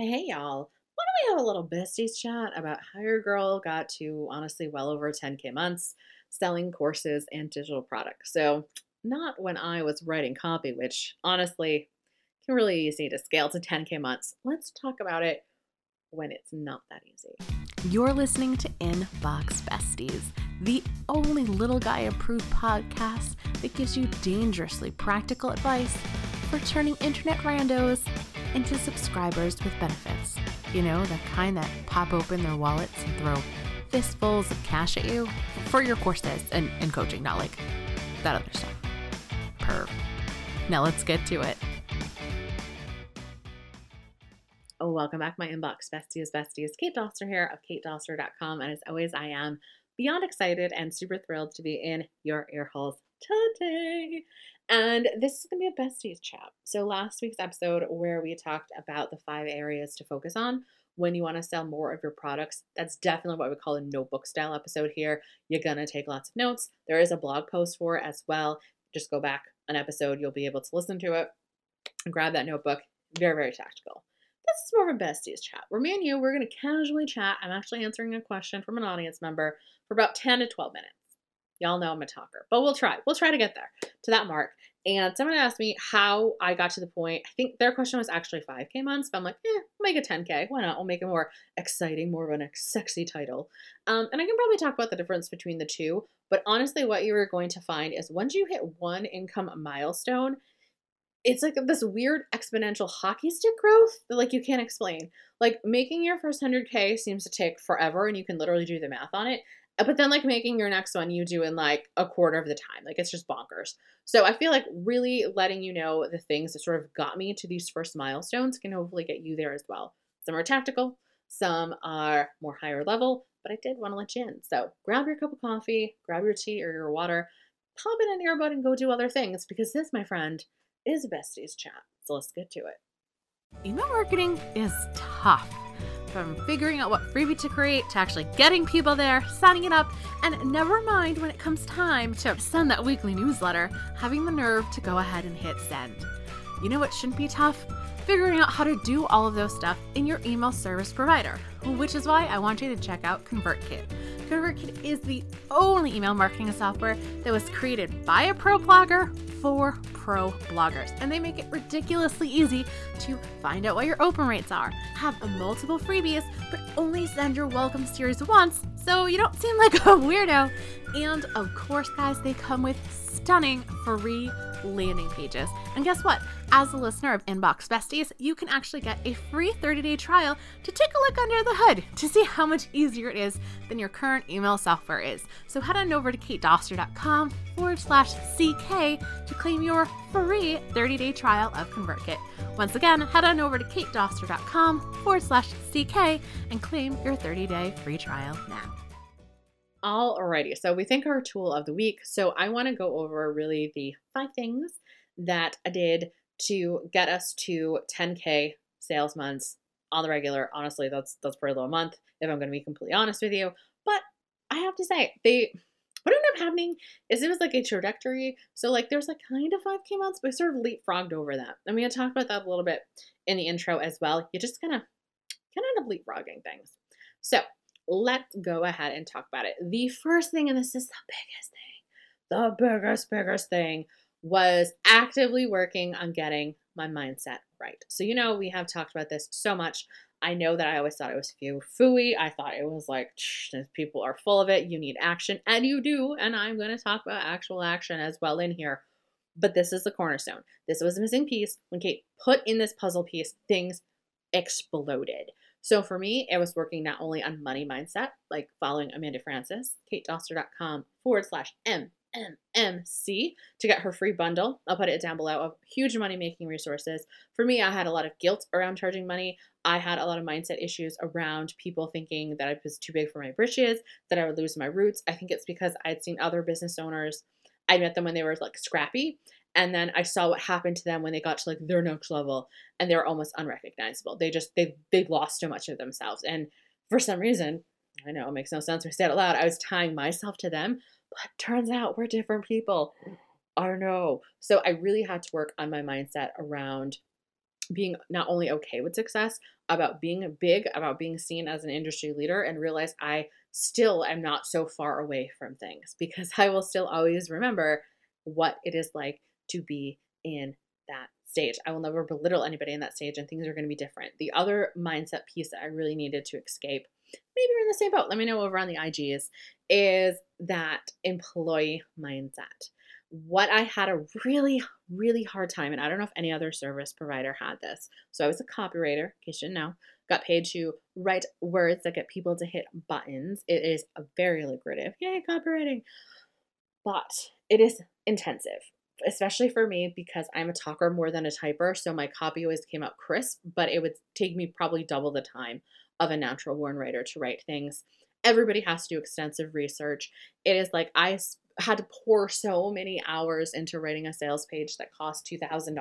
Hey, y'all. Why don't we have a little besties chat about how your girl got to honestly well over 10K months selling courses and digital products? So, not when I was writing copy, which honestly can really easy to scale to 10K months. Let's talk about it when it's not that easy. You're listening to Inbox Besties, the only little guy approved podcast that gives you dangerously practical advice for turning internet randos into subscribers with benefits. You know, the kind that pop open their wallets and throw fistfuls of cash at you for your courses and, and coaching, not like that other stuff. Perv. Now let's get to it. Oh, welcome back, my inbox besties, besties. Kate Doster here of katedoster.com. And as always, I am beyond excited and super thrilled to be in your ear holes today. And this is going to be a besties chat. So, last week's episode, where we talked about the five areas to focus on when you want to sell more of your products, that's definitely what we call a notebook style episode here. You're going to take lots of notes. There is a blog post for it as well. Just go back an episode, you'll be able to listen to it and grab that notebook. Very, very tactical. This is more of a besties chat. Where me and you, we're going to casually chat. I'm actually answering a question from an audience member for about 10 to 12 minutes. Y'all know I'm a talker, but we'll try. We'll try to get there to that mark. And someone asked me how I got to the point. I think their question was actually 5K months, but I'm like, eh, we'll make it 10K. Why not? We'll make it more exciting, more of a sexy title. Um, and I can probably talk about the difference between the two. But honestly, what you are going to find is once you hit one income milestone, it's like this weird exponential hockey stick growth that like you can't explain. Like making your first 100k seems to take forever and you can literally do the math on it. Uh, but then like making your next one you do in like a quarter of the time. Like it's just bonkers. So i feel like really letting you know the things that sort of got me to these first milestones can hopefully get you there as well. Some are tactical some are more higher level but i did want to let you in. So grab your cup of coffee grab your tea or your water pop in an earbud and go do other things because this my friend is besties chat. So let's get to it. Email marketing is tough from figuring out what freebie to create to actually getting people there, signing it up, and never mind when it comes time to send that weekly newsletter, having the nerve to go ahead and hit send. You know what shouldn't be tough? Figuring out how to do all of those stuff in your email service provider, which is why I want you to check out ConvertKit. ConvertKit is the only email marketing software that was created by a pro blogger for pro bloggers, and they make it ridiculously easy to find out what your open rates are, have multiple freebies, but only send your welcome series once so you don't seem like a weirdo. And of course, guys, they come with stunning free landing pages. And guess what? As a listener of Inbox Besties, you can actually get a free 30 day trial to take a look under the hood to see how much easier it is than your current email software is. So head on over to katedoster.com forward slash CK to claim your free 30 day trial of ConvertKit. Once again, head on over to katedoster.com forward slash CK and claim your 30 day free trial now. Alrighty, so we think our tool of the week. So I want to go over really the five things that I did to get us to 10k sales months on the regular. Honestly, that's that's pretty low a month if I'm going to be completely honest with you. But I have to say, they what ended up happening is it was like a trajectory. So like there's like kind of 5k months, but we sort of leapfrogged over that. And we had talked about that a little bit in the intro as well. You just kind of kind of end up leapfrogging things. So let's go ahead and talk about it. The first thing, and this is the biggest thing, the biggest, biggest thing was actively working on getting my mindset right. So, you know, we have talked about this so much. I know that I always thought it was few fooey. I thought it was like people are full of it. You need action, and you do. And I'm going to talk about actual action as well in here. But this is the cornerstone. This was a missing piece. When Kate put in this puzzle piece, things exploded. So for me, it was working not only on money mindset, like following Amanda Frances, katedoster.com forward slash MMMC to get her free bundle. I'll put it down below of huge money making resources. For me, I had a lot of guilt around charging money. I had a lot of mindset issues around people thinking that I was too big for my britches, that I would lose my roots. I think it's because I'd seen other business owners. I met them when they were like scrappy and then I saw what happened to them when they got to like their next level and they're almost unrecognizable. They just they they lost so much of themselves. And for some reason, I know it makes no sense I say it loud, I was tying myself to them, but turns out we're different people. I know. So I really had to work on my mindset around being not only okay with success, about being big, about being seen as an industry leader, and realize I still am not so far away from things because I will still always remember what it is like to be in that stage. I will never belittle anybody in that stage, and things are going to be different. The other mindset piece that I really needed to escape, maybe you're in the same boat, let me know over on the IGs, is that employee mindset. What I had a really, really hard time, and I don't know if any other service provider had this. So I was a copywriter, in case you didn't know, got paid to write words that get people to hit buttons. It is very lucrative. Yay, copywriting. But it is intensive especially for me because I'm a talker more than a typer. So my copy always came out crisp, but it would take me probably double the time of a natural born writer to write things. Everybody has to do extensive research. It is like I had to pour so many hours into writing a sales page that cost $2,000.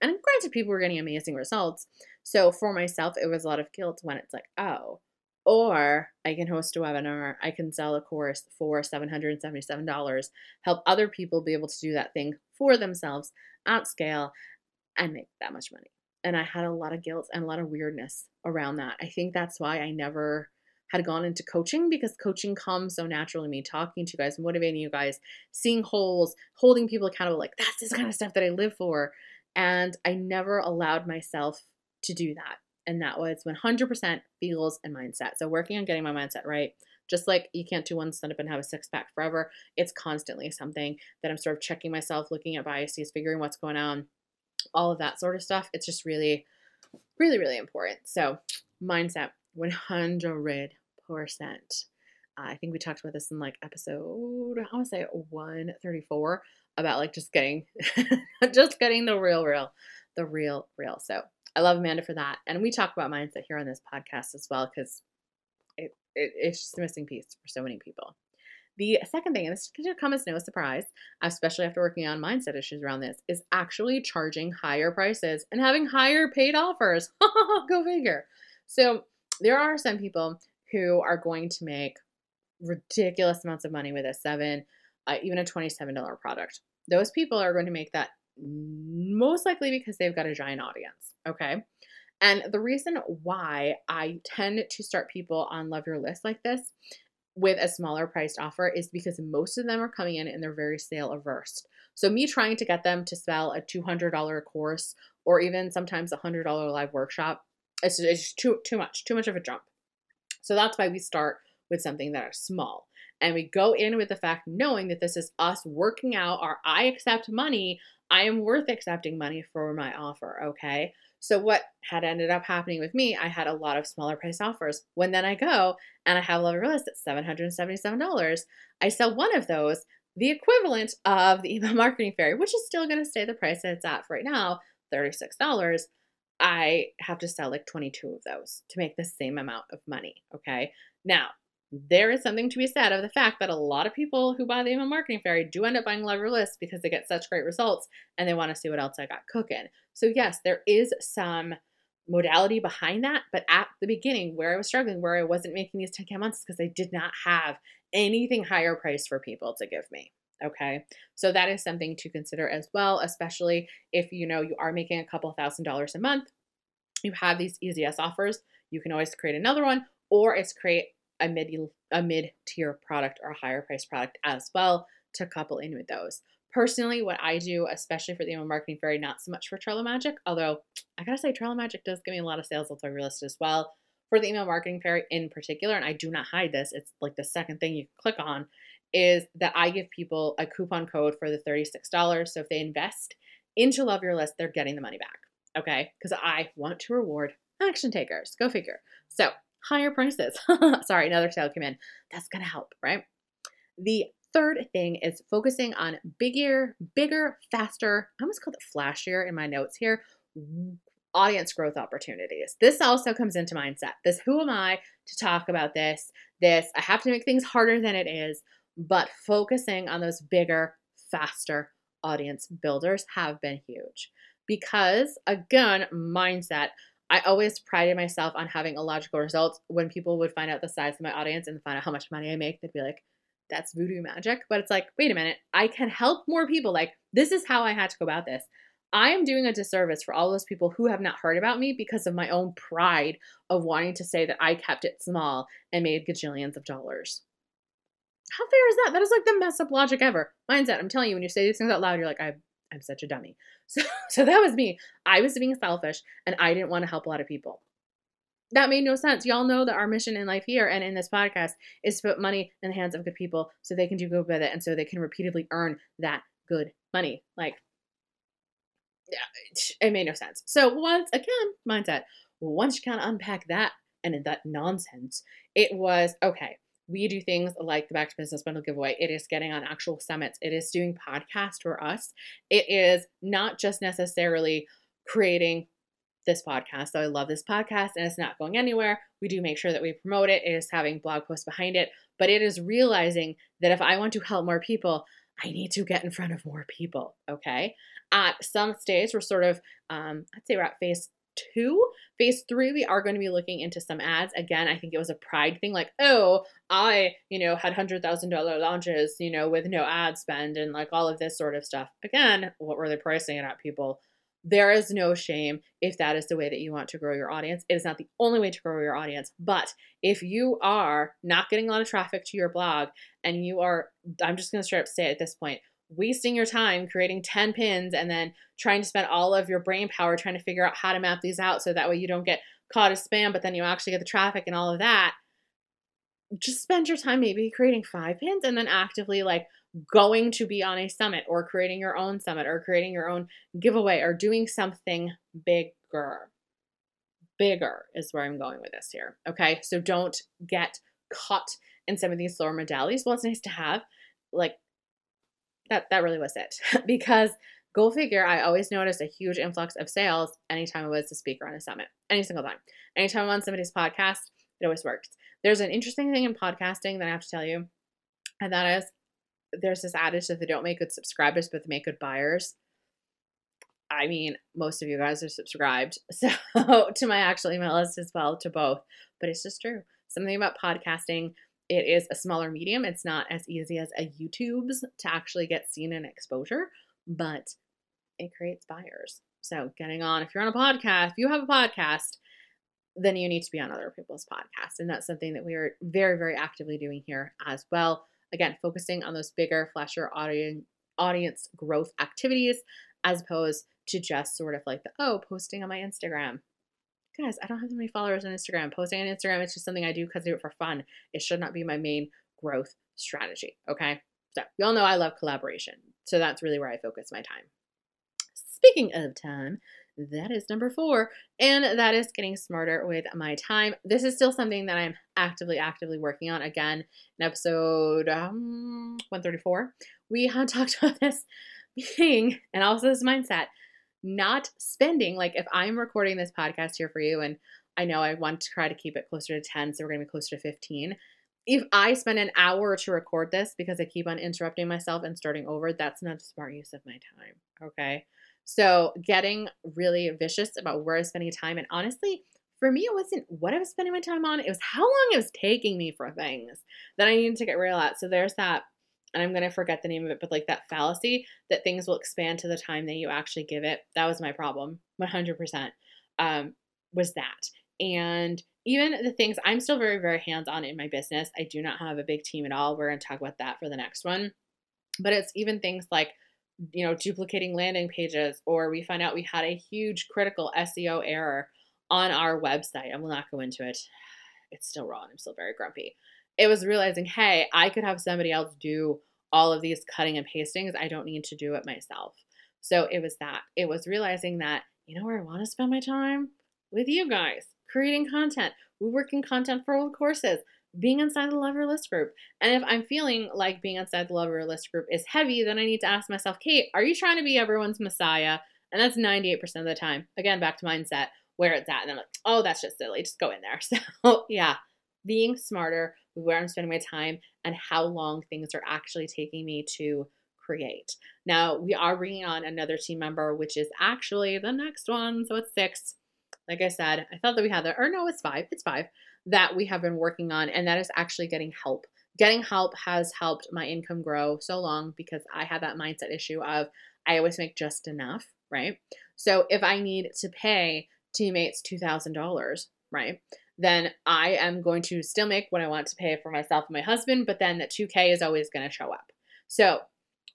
And granted, people were getting amazing results. So for myself, it was a lot of guilt when it's like, oh, or I can host a webinar, I can sell a course for $777, help other people be able to do that thing for themselves at scale and make that much money. And I had a lot of guilt and a lot of weirdness around that. I think that's why I never had gone into coaching because coaching comes so naturally to me talking to you guys, motivating you guys, seeing holes, holding people accountable. Like, that's this kind of stuff that I live for. And I never allowed myself to do that and that was 100% feels and mindset. So working on getting my mindset right. Just like you can't do one stand up and have a six pack forever, it's constantly something that I'm sort of checking myself, looking at biases, figuring what's going on, all of that sort of stuff. It's just really, really, really important. So, mindset 100%. Uh, I think we talked about this in like episode, I want to say 134 about like just getting, just getting the real, real, the real, real. So I love Amanda for that. And we talk about mindset here on this podcast as well because it, it, it's just a missing piece for so many people. The second thing, and this could come as no surprise, especially after working on mindset issues around this, is actually charging higher prices and having higher paid offers. Go figure. So there are some people who are going to make ridiculous amounts of money with a seven, uh, even a $27 product. Those people are going to make that most likely because they've got a giant audience. Okay. And the reason why I tend to start people on Love Your List like this with a smaller priced offer is because most of them are coming in and they're very sale averse. So, me trying to get them to sell a $200 course or even sometimes a $100 live workshop, it's, too, too much, too much of a jump. So, that's why we start with something that is small. And we go in with the fact knowing that this is us working out our I accept money. I am worth accepting money for my offer. Okay. So what had ended up happening with me, I had a lot of smaller price offers. When then I go and I have a list at $777, I sell one of those, the equivalent of the email marketing fairy, which is still going to stay the price that it's at right now, $36. I have to sell like 22 of those to make the same amount of money. Okay. Now, there is something to be said of the fact that a lot of people who buy the email marketing fairy do end up buying Love Your List because they get such great results and they want to see what else I got cooking. So, yes, there is some modality behind that, but at the beginning where I was struggling, where I wasn't making these 10K months because I did not have anything higher priced for people to give me. Okay. So that is something to consider as well, especially if you know you are making a couple thousand dollars a month. You have these EZS offers. You can always create another one, or it's create a mid a mid tier product or a higher price product as well to couple in with those. Personally, what I do, especially for the email marketing fairy, not so much for Trello Magic, although I gotta say Trello Magic does give me a lot of sales with list as well. For the email marketing fairy in particular, and I do not hide this, it's like the second thing you click on, is that I give people a coupon code for the $36. So if they invest into Love Your List, they're getting the money back. Okay? Because I want to reward action takers. Go figure. So higher prices. Sorry, another sale came in. That's going to help, right? The third thing is focusing on bigger, bigger, faster, I almost called it flashier in my notes here, audience growth opportunities. This also comes into mindset. This who am I to talk about this? This I have to make things harder than it is, but focusing on those bigger, faster audience builders have been huge. Because again, mindset, I always prided myself on having a logical result. When people would find out the size of my audience and find out how much money I make, they'd be like, that's voodoo magic. But it's like, wait a minute, I can help more people. Like, this is how I had to go about this. I am doing a disservice for all those people who have not heard about me because of my own pride of wanting to say that I kept it small and made gajillions of dollars. How fair is that? That is like the mess up logic ever. Mindset. I'm telling you, when you say these things out loud, you're like, I, I'm such a dummy. So, so that was me. I was being selfish and I didn't want to help a lot of people. That made no sense. Y'all know that our mission in life here and in this podcast is to put money in the hands of good people so they can do good with it and so they can repeatedly earn that good money. Like, yeah, it made no sense. So once again, mindset. Once you kind of unpack that and that nonsense, it was okay. We do things like the Back to Business Bundle giveaway. It is getting on actual summits. It is doing podcasts for us. It is not just necessarily creating this podcast. So I love this podcast and it's not going anywhere. We do make sure that we promote it. It is having blog posts behind it, but it is realizing that if I want to help more people, I need to get in front of more people. Okay. At some stage, we're sort of, um, I'd say we're at phase two. Phase three, we are going to be looking into some ads. Again, I think it was a pride thing like, oh, I, you know, had $100,000 launches, you know, with no ad spend and like all of this sort of stuff. Again, what were they pricing it at, people? There is no shame if that is the way that you want to grow your audience. It is not the only way to grow your audience. But if you are not getting a lot of traffic to your blog and you are, I'm just going to straight up say at this point, wasting your time creating 10 pins and then trying to spend all of your brain power trying to figure out how to map these out so that way you don't get caught as spam, but then you actually get the traffic and all of that. Just spend your time maybe creating five pins and then actively like going to be on a summit or creating your own summit or creating your own giveaway or doing something bigger. Bigger is where I'm going with this here. Okay. So don't get caught in some of these slower modalities. Well, it's nice to have. Like that that really was it. because go figure, I always noticed a huge influx of sales anytime I was a speaker on a summit. Any single time. Anytime I'm on somebody's podcast, it always works. There's an interesting thing in podcasting that I have to tell you, and that is there's this adage that they don't make good subscribers, but they make good buyers. I mean, most of you guys are subscribed. So to my actual email list as well, to both. But it's just true. Something about podcasting, it is a smaller medium. It's not as easy as a YouTube's to actually get seen and exposure, but it creates buyers. So getting on, if you're on a podcast, if you have a podcast, then you need to be on other people's podcasts. And that's something that we are very, very actively doing here as well. Again, focusing on those bigger, flashier audience audience growth activities as opposed to just sort of like the oh, posting on my Instagram. Guys, I don't have that many followers on Instagram. Posting on Instagram is just something I do because I do it for fun. It should not be my main growth strategy. Okay. So you all know I love collaboration. So that's really where I focus my time. Speaking of time, that is number four, and that is getting smarter with my time. This is still something that I'm actively, actively working on. Again, in episode um, 134, we had talked about this being, and also this mindset, not spending. Like if I'm recording this podcast here for you, and I know I want to try to keep it closer to 10, so we're going to be closer to 15 if I spend an hour to record this because I keep on interrupting myself and starting over, that's not a smart use of my time. Okay. So getting really vicious about where I was spending time. And honestly, for me, it wasn't what I was spending my time on. It was how long it was taking me for things that I needed to get real at. So there's that, and I'm going to forget the name of it, but like that fallacy that things will expand to the time that you actually give it. That was my problem, 100%. Um, was that. And even the things I'm still very, very hands on in my business. I do not have a big team at all. We're going to talk about that for the next one. But it's even things like you know, duplicating landing pages, or we find out we had a huge critical SEO error on our website. I will not go into it. It's still raw. I'm still very grumpy. It was realizing, hey, I could have somebody else do all of these cutting and pastings. I don't need to do it myself. So it was that. It was realizing that, you know where I want to spend my time? With you guys, creating content. We work in content for old courses being inside the Love Your List group. And if I'm feeling like being inside the Love Your List group is heavy, then I need to ask myself, Kate, are you trying to be everyone's messiah? And that's 98% of the time. Again, back to mindset, where it's at. And I'm like, oh, that's just silly. Just go in there. So, yeah, being smarter with where I'm spending my time and how long things are actually taking me to create. Now, we are bringing on another team member, which is actually the next one. So it's six. Like I said, I thought that we had that, or no, it's five. It's five that we have been working on, and that is actually getting help. Getting help has helped my income grow so long because I had that mindset issue of I always make just enough, right? So if I need to pay teammates $2,000, right? Then I am going to still make what I want to pay for myself and my husband, but then that 2K is always going to show up. So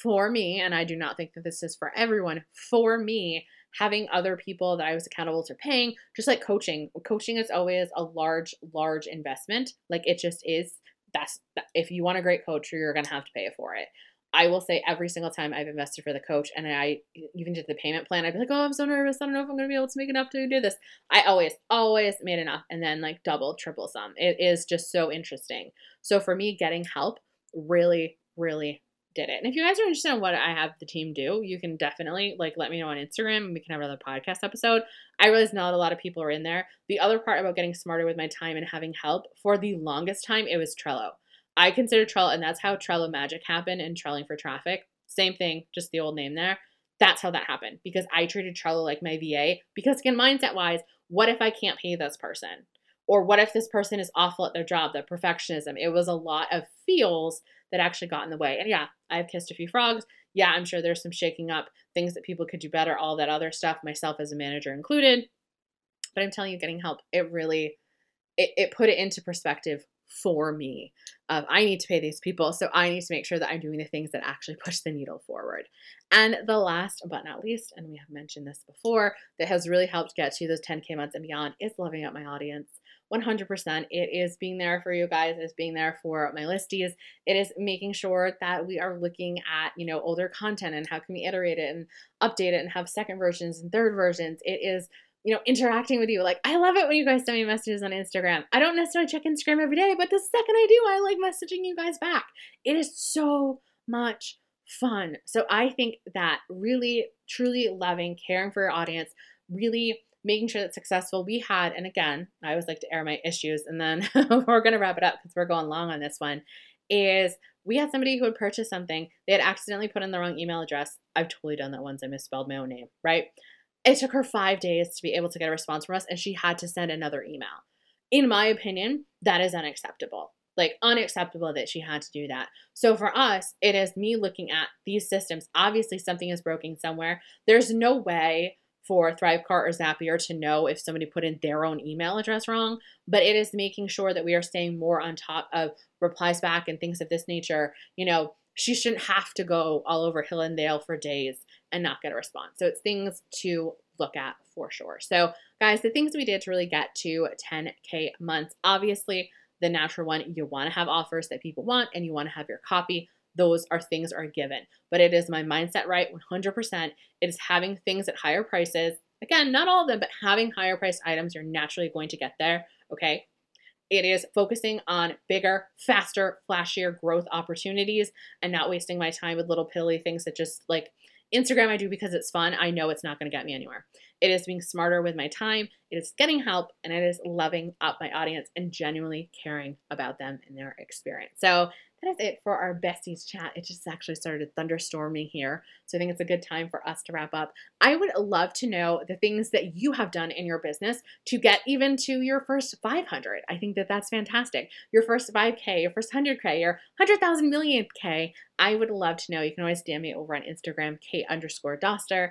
for me, and I do not think that this is for everyone, for me, having other people that I was accountable to paying, just like coaching. Coaching is always a large, large investment. Like it just is. That's if you want a great coach, you're gonna have to pay for it. I will say every single time I've invested for the coach and I even did the payment plan, I'd be like, oh, I'm so nervous. I don't know if I'm going to be able to make enough to do this. I always, always made enough and then like double, triple some. It is just so interesting. So for me, getting help really, really did it. And if you guys are interested in what I have the team do, you can definitely like let me know on Instagram we can have another podcast episode. I realize not a lot of people are in there. The other part about getting smarter with my time and having help, for the longest time, it was Trello. I consider Trello, and that's how Trello Magic happened and Trelling for Traffic. Same thing, just the old name there. That's how that happened because I treated Trello like my VA. Because again, mindset wise, what if I can't pay this person? Or what if this person is awful at their job, the perfectionism? It was a lot of feels that actually got in the way. And yeah, I've kissed a few frogs. Yeah, I'm sure there's some shaking up, things that people could do better, all that other stuff, myself as a manager included. But I'm telling you, getting help, it really it, it put it into perspective for me. Um, I need to pay these people, so I need to make sure that I'm doing the things that actually push the needle forward. And the last but not least, and we have mentioned this before, that has really helped get to those 10K months and beyond is loving up my audience. 100%. It is being there for you guys. It is being there for my listies. It is making sure that we are looking at, you know, older content and how can we iterate it and update it and have second versions and third versions. It is you know, interacting with you. Like, I love it when you guys send me messages on Instagram. I don't necessarily check Instagram every day, but the second I do, I like messaging you guys back. It is so much fun. So I think that really, truly loving, caring for your audience, really making sure that's successful. We had, and again, I always like to air my issues, and then we're going to wrap it up because we're going long on this one. Is we had somebody who had purchased something, they had accidentally put in the wrong email address. I've totally done that once. I misspelled my own name, right? It took her five days to be able to get a response from us, and she had to send another email. In my opinion, that is unacceptable. Like, unacceptable that she had to do that. So, for us, it is me looking at these systems. Obviously, something is broken somewhere. There's no way for Thrivecart or Zapier to know if somebody put in their own email address wrong, but it is making sure that we are staying more on top of replies back and things of this nature. You know, she shouldn't have to go all over Hill and Dale for days and not get a response. So it's things to look at for sure. So, guys, the things we did to really get to 10K months obviously, the natural one, you want to have offers that people want and you want to have your copy. Those are things are given. But it is my mindset right 100%. It is having things at higher prices. Again, not all of them, but having higher priced items, you're naturally going to get there. Okay. It is focusing on bigger, faster, flashier growth opportunities and not wasting my time with little pilly things that just like Instagram, I do because it's fun. I know it's not going to get me anywhere. It is being smarter with my time, it is getting help, and it is loving up my audience and genuinely caring about them and their experience. So that is it for our besties chat. It just actually started thunderstorming here. So I think it's a good time for us to wrap up. I would love to know the things that you have done in your business to get even to your first 500. I think that that's fantastic. Your first 5K, your first 100K, your 100,000 millionth K. I would love to know. You can always DM me over on Instagram, Kate underscore Doster